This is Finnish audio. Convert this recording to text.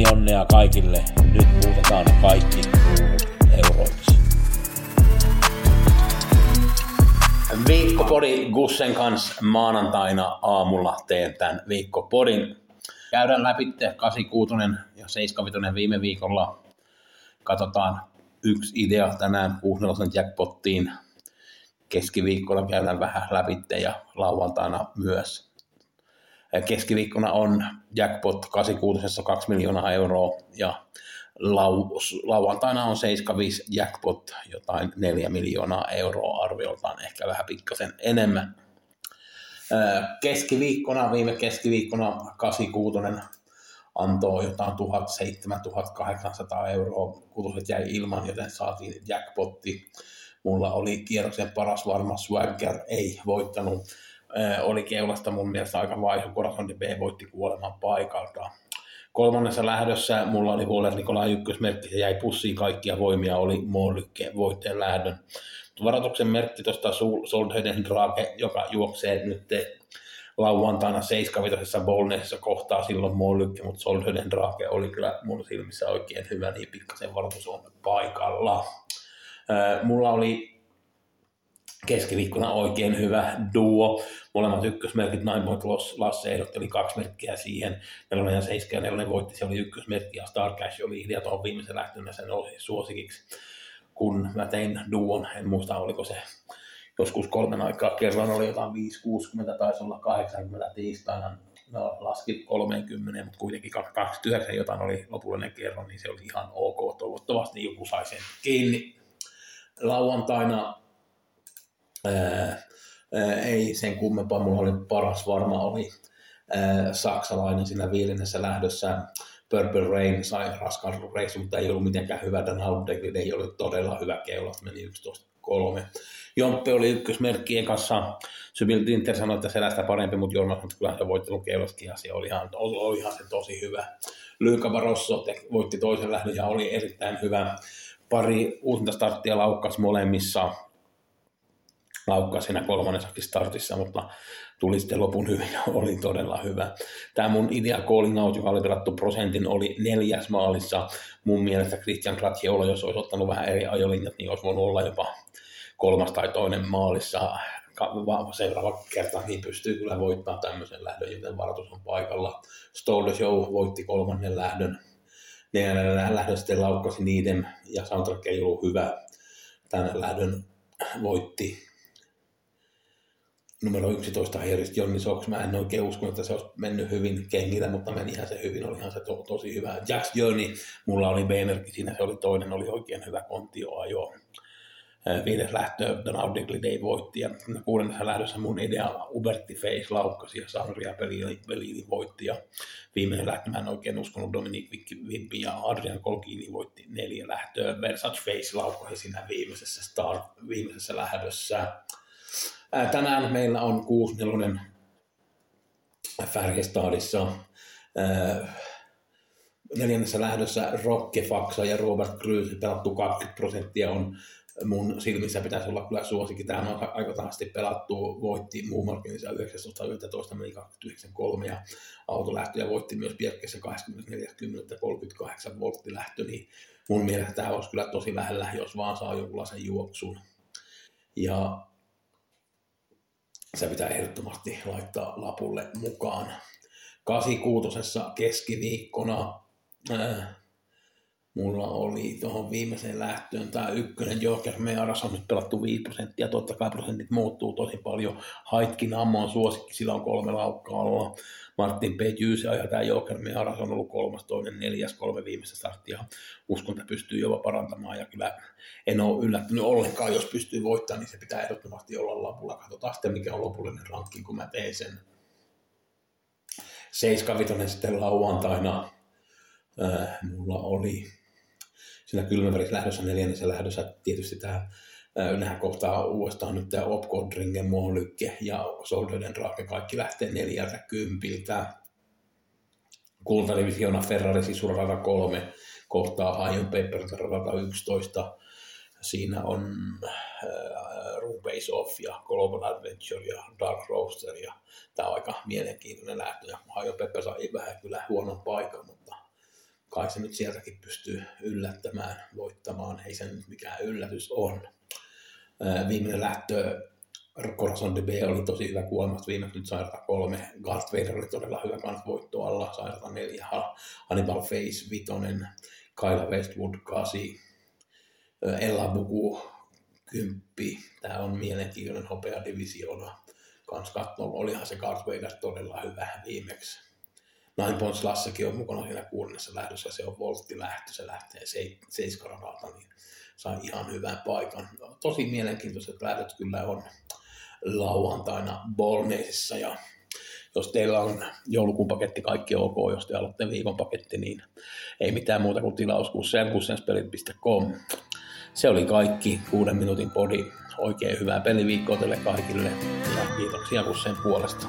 Pelionnea kaikille. Nyt muutetaan kaikki euroiksi. Viikkopodi Gussen kanssa maanantaina aamulla teen tämän viikkopodin. Käydään läpi 86 ja 75 viime viikolla. Katsotaan yksi idea tänään 64 jackpottiin. Keskiviikkona käydään vähän läpi ja lauantaina myös. Keskiviikkona on jackpot 86 2 miljoonaa euroa ja lau, lauantaina on 75 jackpot jotain 4 miljoonaa euroa arvioltaan, ehkä vähän pikkasen enemmän. Keskiviikkona, viime keskiviikkona 86 antoi jotain 1700-1800 euroa, kutoset jäi ilman, joten saatiin jackpotti. Mulla oli kierroksen paras varma Swagger, ei voittanut. Oli keulasta mun mielestä aika vaihu, Corazon de B voitti kuoleman paikalta. Kolmannessa lähdössä mulla oli Huoler Nikolai ykkösmerkki, se jäi pussiin kaikkia voimia, oli Molykke voittajan lähdön. Varoituksen merkki tuosta Soldheden Drake, joka juoksee nyt lauantaina 75 Bolneessa kohtaa silloin Molykke, mutta Soldheden Drake oli kyllä mun silmissä oikein hyvä, niin pikkasen varoitus on paikalla. Mulla oli keskiviikkona oikein hyvä duo. Molemmat ykkösmerkit, Nine Point Loss, Lasse ehdotteli kaksi merkkiä siihen. Nelonen ja 7 ja 4 voitti, se oli ykkösmerkki ja Star Cash oli idea tuohon viimeisen lähtönä sen suosikiksi. Kun mä tein duon, en muista oliko se joskus kolmen aikaa, kerran oli jotain 5-60, taisi olla 80 tiistaina, no laski 30, mutta kuitenkin 29 jotain oli lopullinen kerran, niin se oli ihan ok, toivottavasti joku sai sen kiinni. Lauantaina ää, ää, ei sen kummempaa, mulla oli paras varma oli ää, saksalainen siinä viidennessä lähdössä, Purple Rain sai raskaan reissun, mutta ei ollut mitenkään hyvä, Dan Howdegli ei ollut todella hyvä keula, meni 11-3. Jomppe oli ykkösmerkkien kanssa. Sybil Dinter sanoi, että selästä parempi, mutta Jorma sanoi, että kyllä se voittanut keulaskin ja se oli ihan, oli ihan se tosi hyvä. Lyka Barosso voitti toisen lähdön ja oli erittäin hyvä. Pari uusinta starttia laukkas molemmissa. Laukkas siinä kolmannessakin startissa, mutta tuli sitten lopun hyvin oli todella hyvä. Tämä mun idea Calling Out, joka oli pelattu prosentin, oli neljäs maalissa. Mun mielestä Christian Gratiola, jos olisi ottanut vähän eri ajolinjat, niin olisi voinut olla jopa kolmas tai toinen maalissa seuraava kerta, niin pystyy kyllä voittamaan tämmöisen lähdön, joten varoitus on paikalla. Stole Show voitti kolmannen lähdön. Neljännen lähdön sitten laukkasi niiden ja soundtrack ei ollut hyvä. Tämän lähdön voitti numero 11 Harris Johnny Sox. Mä en oikein usko, että se olisi mennyt hyvin kengillä, mutta menihän se hyvin, olihan se to, tosi hyvä. Jack Journey, mulla oli B-merkki siinä, se oli toinen, oli oikein hyvä kontioajo. Viides lähtö Donald Day voitti ja kuudennessa lähdössä mun idea Uberti Face laukkasi ja Sanria Pelini voitti ja viimeinen lähtö mä en oikein uskonut Dominic Vimpi ja Adrian Colgini voitti neljä lähtöä. Versace Face laukkasi siinä viimeisessä, start, viimeisessä lähdössä. Tänään meillä on 6-4 Färjestadissa. Neljännessä lähdössä Rokke Faksa ja Robert Cruz pelattu 20 prosenttia on mun silmissä pitäisi olla kyllä suosikin. Tämä on aika tahasti pelattu, voitti muun markkinissa 19.11. meni 29.3 ja autolähtö ja voitti myös Bjerkessä 24.10. 38 volttilähtö, niin mun mielestä tämä olisi kyllä tosi lähellä, jos vaan saa jonkunlaisen juoksun. Ja se pitää ehdottomasti laittaa lapulle mukaan. 86. keskiviikkona äh, mulla oli tuohon viimeiseen lähtöön tämä ykkönen Joker Mearas on nyt pelattu 5 prosenttia, totta kai prosentit muuttuu tosi paljon. Haitkin Ammo on suosikki, sillä on kolme laukkaa alla. Martin P. Jyysi ja tämä Joker Mearas on ollut kolmas, toinen, neljäs, kolme viimeistä starttia. Uskon, että pystyy jopa parantamaan ja kyllä en ole yllättynyt ollenkaan, jos pystyy voittamaan, niin se pitää ehdottomasti olla lapulla. Katsotaan sitten, mikä on lopullinen rankki, kun mä teen sen. 75 sitten lauantaina Äh, mulla oli siinä kylmävärissä lähdössä neljännessä lähdössä tietysti tämä Nehän kohtaa uudestaan nyt tämä Opkodringen Molykke ja Soldeuden Drake, kaikki lähtee neljältä kympiltä. Kultadivisiona Ferrari Sisurata 3 kohtaa Hajon Pepper Rata 11. Siinä on äh, Base Off ja Global Adventure ja Dark Roaster ja tämä on aika mielenkiintoinen lähtö. Ja Hajon Pepper sai vähän kyllä huonon paikan, mutta kai se nyt sieltäkin pystyy yllättämään, voittamaan. Ei se nyt mikään yllätys on. Viimeinen lähtö Corazon de B oli tosi hyvä kuolemat viimeksi nyt sairata kolme. Darth Vader oli todella hyvä kans voitto alla, sairata neljä. Hannibal Face vitonen, Kyla Westwood kasi, Ella Buku kymppi. Tämä on mielenkiintoinen hopea divisiona. Kans katsoa, olihan se Darth Vader todella hyvä viimeksi. Nine Points Lassekin on mukana siinä kuudennessa lähdössä, se on voltti lähtö, se lähtee seiskaradalta, niin sai ihan hyvän paikan. Tosi mielenkiintoiset lähdöt kyllä on lauantaina Bolneisissa ja jos teillä on joulukuun paketti kaikki ok, jos te aloitte viikon paketti, niin ei mitään muuta kuin tilaus kussenspeli.com. Se oli kaikki, kuuden minuutin podi. Oikein hyvää peliviikkoa teille kaikille ja kiitoksia Kussen puolesta.